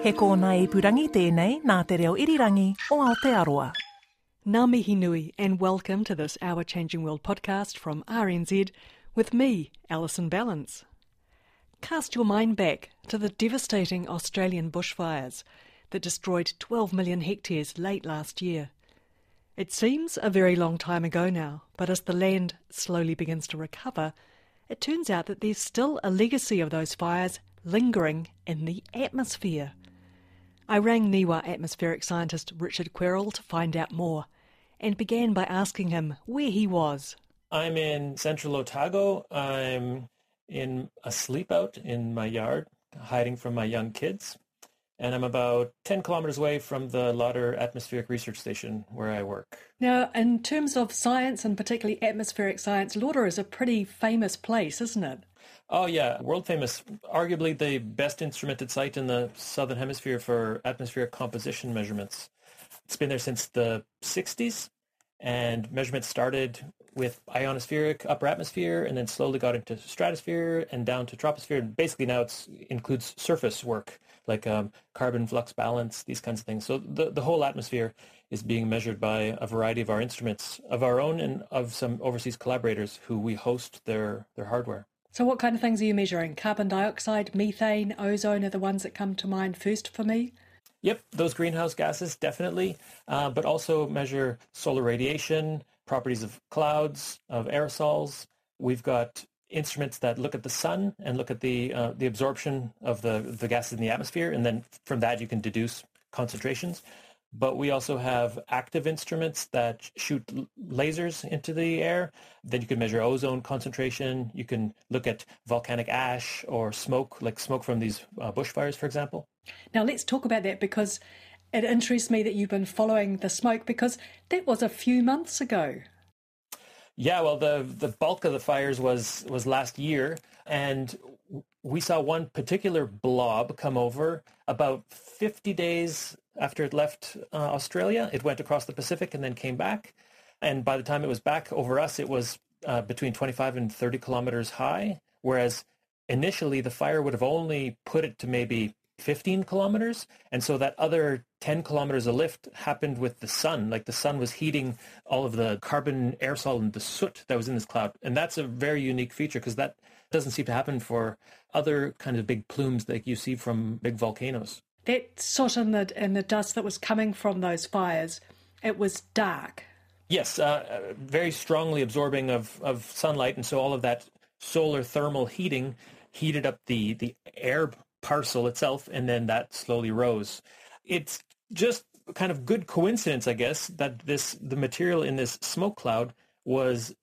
He kōna i purangi tēnei nā te reo irirangi o Aotearoa. Ngā mihi nui and welcome to this Our Changing World podcast from RNZ with me, Alison Ballance. Cast your mind back to the devastating Australian bushfires that destroyed 12 million hectares late last year. It seems a very long time ago now, but as the land slowly begins to recover, it turns out that there's still a legacy of those fires lingering in the atmosphere. I rang NIWA atmospheric scientist Richard Querel to find out more and began by asking him where he was. I'm in central Otago. I'm in a sleep out in my yard, hiding from my young kids. And I'm about 10 kilometers away from the Lauder Atmospheric Research Station where I work. Now, in terms of science and particularly atmospheric science, Lauder is a pretty famous place, isn't it? Oh yeah, world famous, arguably the best instrumented site in the southern hemisphere for atmospheric composition measurements. It's been there since the 60s, and measurements started with ionospheric upper atmosphere, and then slowly got into stratosphere and down to troposphere. And basically now it includes surface work like um, carbon flux balance, these kinds of things. So the the whole atmosphere is being measured by a variety of our instruments, of our own and of some overseas collaborators who we host their their hardware. So, what kind of things are you measuring? Carbon dioxide, methane, ozone are the ones that come to mind first for me. Yep, those greenhouse gases definitely, uh, but also measure solar radiation, properties of clouds, of aerosols. We've got instruments that look at the sun and look at the uh, the absorption of the the gases in the atmosphere, and then from that you can deduce concentrations. But we also have active instruments that shoot lasers into the air. Then you can measure ozone concentration. You can look at volcanic ash or smoke, like smoke from these uh, bushfires, for example. Now, let's talk about that because it interests me that you've been following the smoke because that was a few months ago. Yeah, well, the the bulk of the fires was was last year, and we saw one particular blob come over about 50 days after it left uh, Australia. It went across the Pacific and then came back. And by the time it was back over us, it was uh, between 25 and 30 kilometers high, whereas initially the fire would have only put it to maybe 15 kilometers. And so that other 10 kilometers of lift happened with the sun. Like the sun was heating all of the carbon aerosol and the soot that was in this cloud. And that's a very unique feature because that doesn't seem to happen for other kind of big plumes that you see from big volcanoes. That soot and the, and the dust that was coming from those fires, it was dark. Yes, uh, very strongly absorbing of, of sunlight. And so all of that solar thermal heating heated up the, the air parcel itself, and then that slowly rose. It's just kind of good coincidence, I guess, that this the material in this smoke cloud was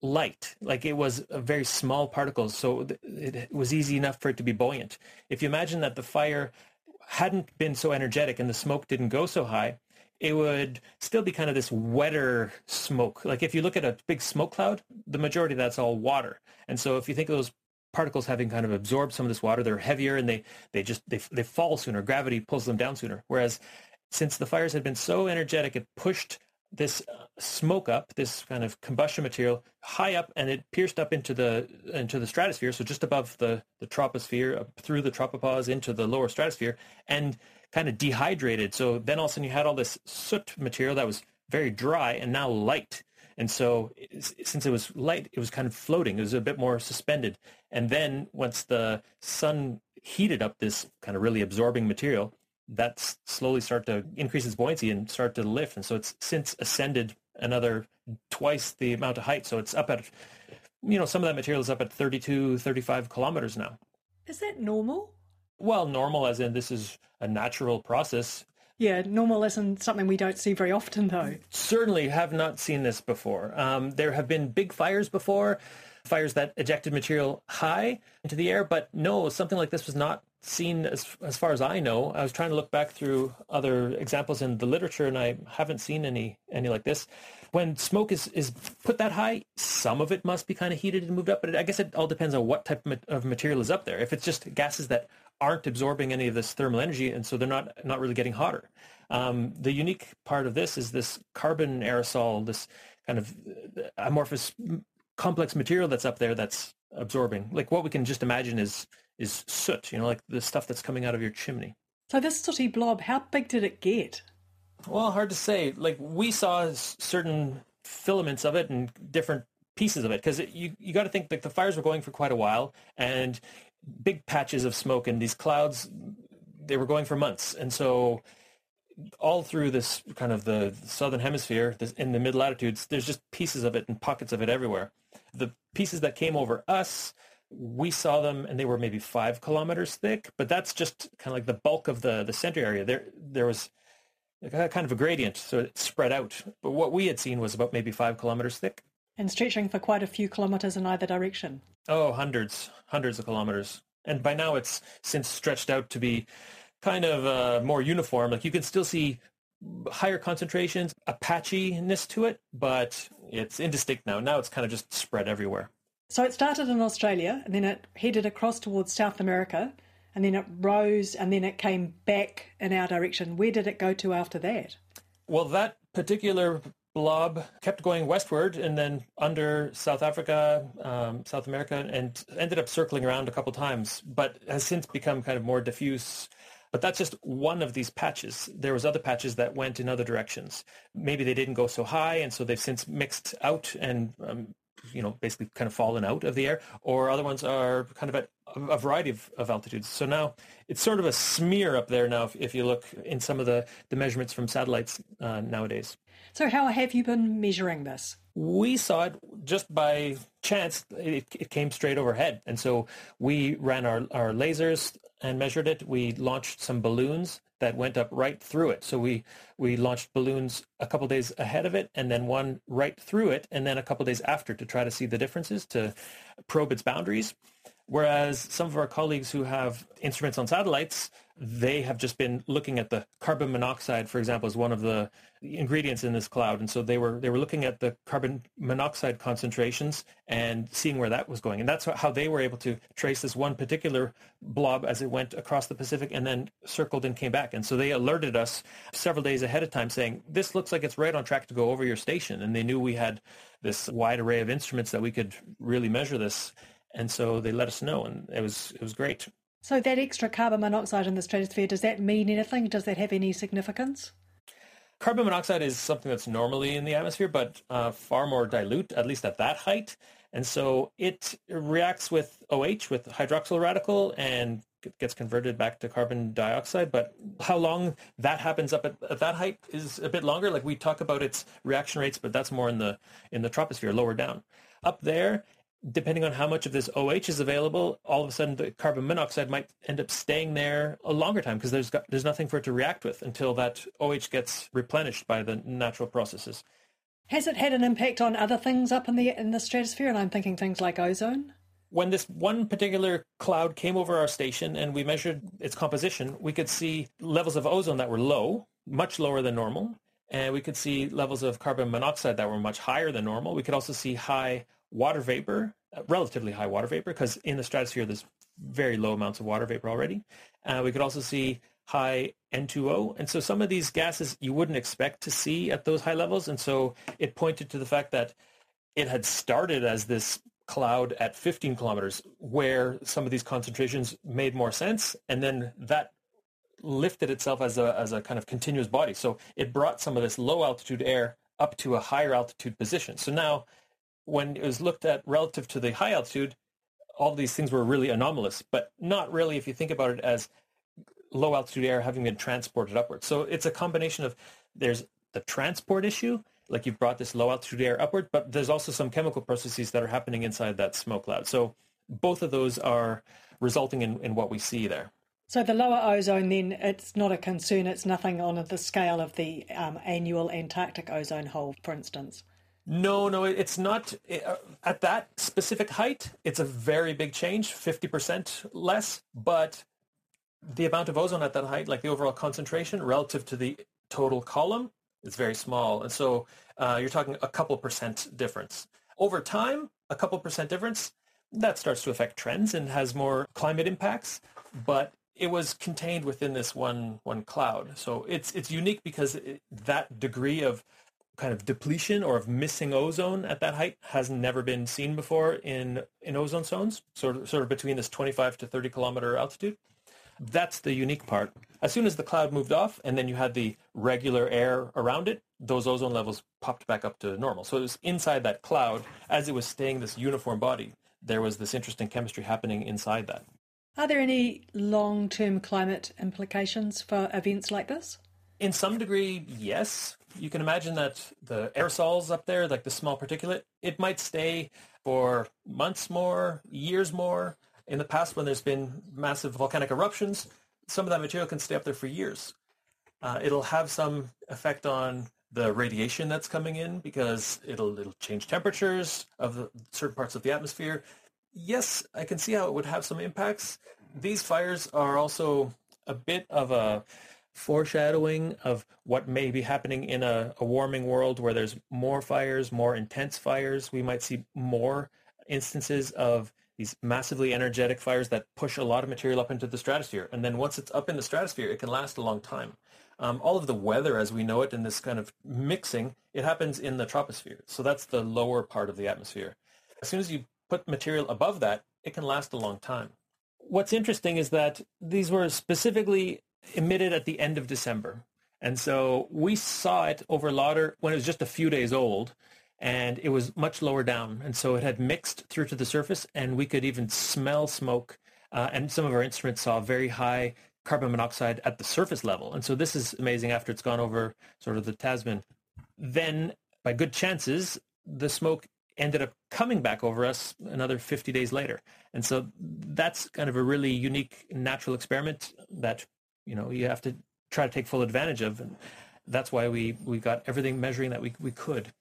light like it was a very small particles so it was easy enough for it to be buoyant if you imagine that the fire hadn't been so energetic and the smoke didn't go so high it would still be kind of this wetter smoke. Like if you look at a big smoke cloud the majority of that's all water. And so if you think of those particles having kind of absorbed some of this water they're heavier and they they just they, they fall sooner. Gravity pulls them down sooner. Whereas since the fires had been so energetic it pushed this uh, smoke up, this kind of combustion material, high up, and it pierced up into the into the stratosphere, so just above the the troposphere, through the tropopause into the lower stratosphere, and kind of dehydrated. So then all of a sudden you had all this soot material that was very dry and now light. And so since it was light, it was kind of floating. It was a bit more suspended. And then once the sun heated up this kind of really absorbing material, that slowly start to increase its buoyancy and start to lift. And so it's since ascended another twice the amount of height. So it's up at, you know, some of that material is up at 32, 35 kilometers now. Is that normal? Well, normal as in this is a natural process. Yeah, normal isn't something we don't see very often, though. Certainly have not seen this before. Um, there have been big fires before, fires that ejected material high into the air, but no, something like this was not seen as, as far as I know. I was trying to look back through other examples in the literature, and I haven't seen any any like this. When smoke is, is put that high, some of it must be kind of heated and moved up, but I guess it all depends on what type of material is up there. If it's just gases that aren't absorbing any of this thermal energy, and so they're not not really getting hotter. Um, the unique part of this is this carbon aerosol, this kind of amorphous complex material that's up there that's absorbing. Like what we can just imagine is is soot, you know, like the stuff that's coming out of your chimney. So this sooty blob, how big did it get? Well, hard to say. Like we saw certain filaments of it and different pieces of it because you you got to think like the fires were going for quite a while and big patches of smoke and these clouds they were going for months and so all through this kind of the southern hemisphere this, in the mid latitudes there's just pieces of it and pockets of it everywhere the pieces that came over us we saw them and they were maybe five kilometers thick but that's just kind of like the bulk of the the center area. There there was kind of a gradient so it spread out. But what we had seen was about maybe five kilometers thick. And stretching for quite a few kilometers in either direction. Oh hundreds hundreds of kilometers. And by now it's since stretched out to be kind of uh, more uniform. Like you can still see higher concentrations a patchiness to it but it's indistinct now. Now it's kind of just spread everywhere so it started in Australia and then it headed across towards South America and then it rose and then it came back in our direction. Where did it go to after that? Well, that particular blob kept going westward and then under South Africa, um, South America, and ended up circling around a couple times, but has since become kind of more diffuse. But that's just one of these patches. There was other patches that went in other directions. Maybe they didn't go so high, and so they've since mixed out and um, you know, basically kind of fallen out of the air, or other ones are kind of at a variety of, of altitudes. So now it's sort of a smear up there now if, if you look in some of the, the measurements from satellites uh, nowadays. So how have you been measuring this? We saw it just by chance. It, it came straight overhead. And so we ran our, our lasers and measured it. We launched some balloons that went up right through it. So we we launched balloons a couple days ahead of it, and then one right through it, and then a couple days after to try to see the differences to probe its boundaries. Whereas some of our colleagues who have instruments on satellites, they have just been looking at the carbon monoxide, for example, as one of the ingredients in this cloud. And so they were they were looking at the carbon monoxide concentrations and seeing where that was going. And that's how they were able to trace this one particular blob as it went across the Pacific and then circled and came back. And so they alerted us several days ahead of time saying, this looks like it's right on track to go over your station. And they knew we had this wide array of instruments that we could really measure this and so they let us know, and it was it was great. So that extra carbon monoxide in the stratosphere does that mean anything? Does that have any significance? Carbon monoxide is something that's normally in the atmosphere, but uh, far more dilute, at least at that height. And so it reacts with OH, with hydroxyl radical, and gets converted back to carbon dioxide. But how long that happens up at, at, that height is a bit longer. Like we talk about its reaction rates, but that's more in the in the troposphere, lower down. Up there, depending on how much of this OH is available, all of a sudden the carbon monoxide might end up staying there a longer time because there's got, there's nothing for it to react with until that OH gets replenished by the natural processes. Has it had an impact on other things up in the in the stratosphere? And I'm thinking things like ozone. When this one particular cloud came over our station and we measured its composition, we could see levels of ozone that were low, much lower than normal, and we could see levels of carbon monoxide that were much higher than normal. We could also see high water vapor, uh, relatively high water vapor, because in the stratosphere there's very low amounts of water vapor already. Uh, we could also see high N2O. And so some of these gases you wouldn't expect to see at those high levels. And so it pointed to the fact that it had started as this cloud at 15 kilometers where some of these concentrations made more sense. And then that lifted itself as a, as a kind of continuous body. So it brought some of this low altitude air up to a higher altitude position. So now when it was looked at relative to the high altitude, all these things were really anomalous, but not really if you think about it as low altitude air having been transported upwards. So it's a combination of there's the transport issue, like you've brought this low altitude air upward, but there's also some chemical processes that are happening inside that smoke cloud. So both of those are resulting in, in what we see there. So the lower ozone, then, it's not a concern. It's nothing on the scale of the um, annual Antarctic ozone hole, for instance. No, no, it's not uh, at that specific height. It's a very big change, fifty percent less. But the amount of ozone at that height, like the overall concentration relative to the total column, is very small. And so uh, you're talking a couple percent difference over time. A couple percent difference that starts to affect trends and has more climate impacts. But it was contained within this one one cloud. So it's it's unique because it, that degree of kind of depletion or of missing ozone at that height has never been seen before in in ozone zones, sort of sort of between this 25 to 30 kilometer altitude. That's the unique part. As soon as the cloud moved off and then you had the regular air around it, those ozone levels popped back up to normal. So it was inside that cloud as it was staying this uniform body. There was this interesting chemistry happening inside that. Are there any long term climate implications for events like this? In some degree, yes. You can imagine that the aerosols up there, like the small particulate, it might stay for months more, years more. In the past, when there's been massive volcanic eruptions, some of that material can stay up there for years. Uh, it'll have some effect on the radiation that's coming in because it'll it'll change temperatures of the, certain parts of the atmosphere yes, I can see how it would have some impacts. These fires are also a bit of a foreshadowing of what may be happening in a, a, warming world where there's more fires, more intense fires. We might see more instances of these massively energetic fires that push a lot of material up into the stratosphere. And then once it's up in the stratosphere, it can last a long time. Um, all of the weather as we know it in this kind of mixing, it happens in the troposphere. So that's the lower part of the atmosphere. As soon as you put material above that, it can last a long time. What's interesting is that these were specifically emitted at the end of December. And so we saw it over Lauder when it was just a few days old and it was much lower down. And so it had mixed through to the surface and we could even smell smoke. Uh, and some of our instruments saw very high carbon monoxide at the surface level. And so this is amazing after it's gone over sort of the Tasman. Then by good chances, the smoke ended up coming back over us another 50 days later. And so that's kind of a really unique natural experiment that, you know, you have to try to take full advantage of. And that's why we, we got everything measuring that we, we could.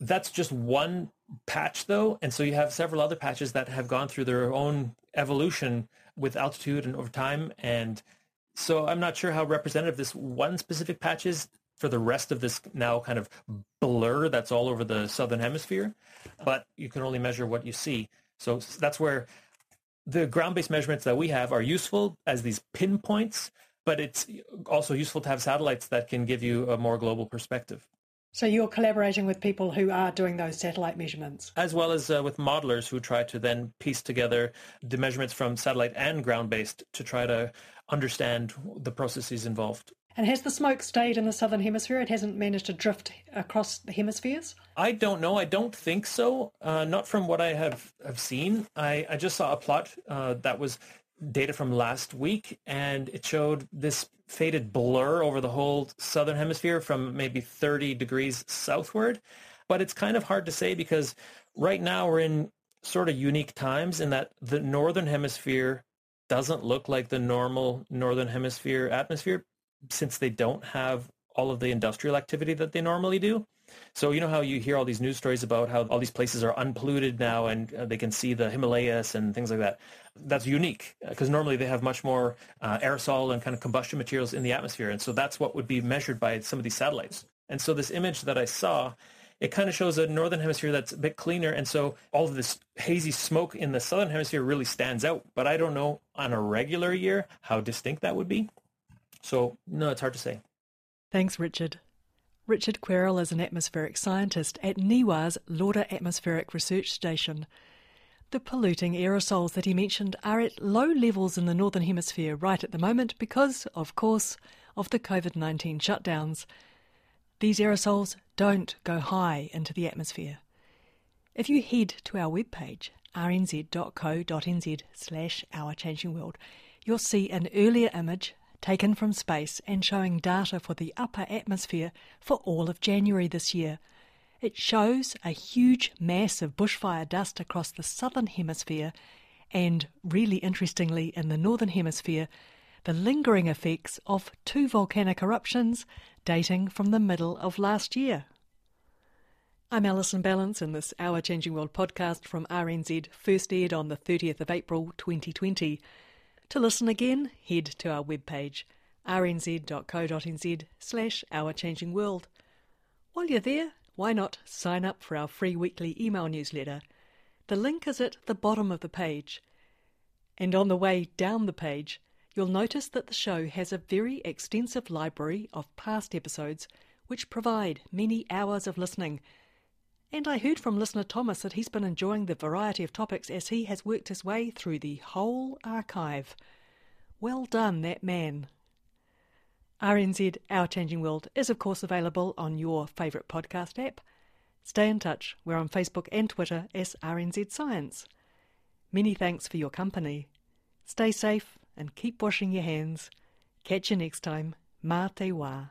That's just one patch though. And so you have several other patches that have gone through their own evolution with altitude and over time. And so I'm not sure how representative this one specific patch is for the rest of this now kind of blur that's all over the southern hemisphere, but you can only measure what you see. So that's where the ground-based measurements that we have are useful as these pinpoints, but it's also useful to have satellites that can give you a more global perspective. So you're collaborating with people who are doing those satellite measurements? As well as uh, with modelers who try to then piece together the measurements from satellite and ground-based to try to understand the processes involved. And has the smoke stayed in the southern hemisphere? It hasn't managed to drift across the hemispheres? I don't know. I don't think so. Uh, not from what I have, have seen. I, I just saw a plot uh, that was data from last week, and it showed this faded blur over the whole southern hemisphere from maybe 30 degrees southward. But it's kind of hard to say because right now we're in sort of unique times in that the northern hemisphere doesn't look like the normal northern hemisphere atmosphere since they don't have all of the industrial activity that they normally do. So you know how you hear all these news stories about how all these places are unpolluted now and uh, they can see the Himalayas and things like that. That's unique because uh, normally they have much more uh, aerosol and kind of combustion materials in the atmosphere. And so that's what would be measured by some of these satellites. And so this image that I saw, it kind of shows a northern hemisphere that's a bit cleaner. And so all of this hazy smoke in the southern hemisphere really stands out. But I don't know on a regular year how distinct that would be. So, no, it's hard to say. Thanks, Richard. Richard Querel is an atmospheric scientist at NIWA's Lauder Atmospheric Research Station. The polluting aerosols that he mentioned are at low levels in the Northern Hemisphere right at the moment because, of course, of the COVID 19 shutdowns. These aerosols don't go high into the atmosphere. If you head to our webpage, rnz.co.nz slash Our Changing World, you'll see an earlier image taken from space and showing data for the upper atmosphere for all of January this year. It shows a huge mass of bushfire dust across the southern hemisphere and, really interestingly, in the Northern Hemisphere, the lingering effects of two volcanic eruptions dating from the middle of last year. I'm Alison Ballance in this Our Changing World podcast from RNZ, first aired on the 30th of April 2020. To listen again, head to our webpage rnz.co.nz slash Our Changing World. While you're there, why not sign up for our free weekly email newsletter? The link is at the bottom of the page. And on the way down the page, you'll notice that the show has a very extensive library of past episodes which provide many hours of listening. And I heard from listener Thomas that he's been enjoying the variety of topics as he has worked his way through the whole archive. Well done, that man. RNZ Our Changing World is, of course, available on your favourite podcast app. Stay in touch. We're on Facebook and Twitter as RNZ Science. Many thanks for your company. Stay safe and keep washing your hands. Catch you next time. Mā te wā.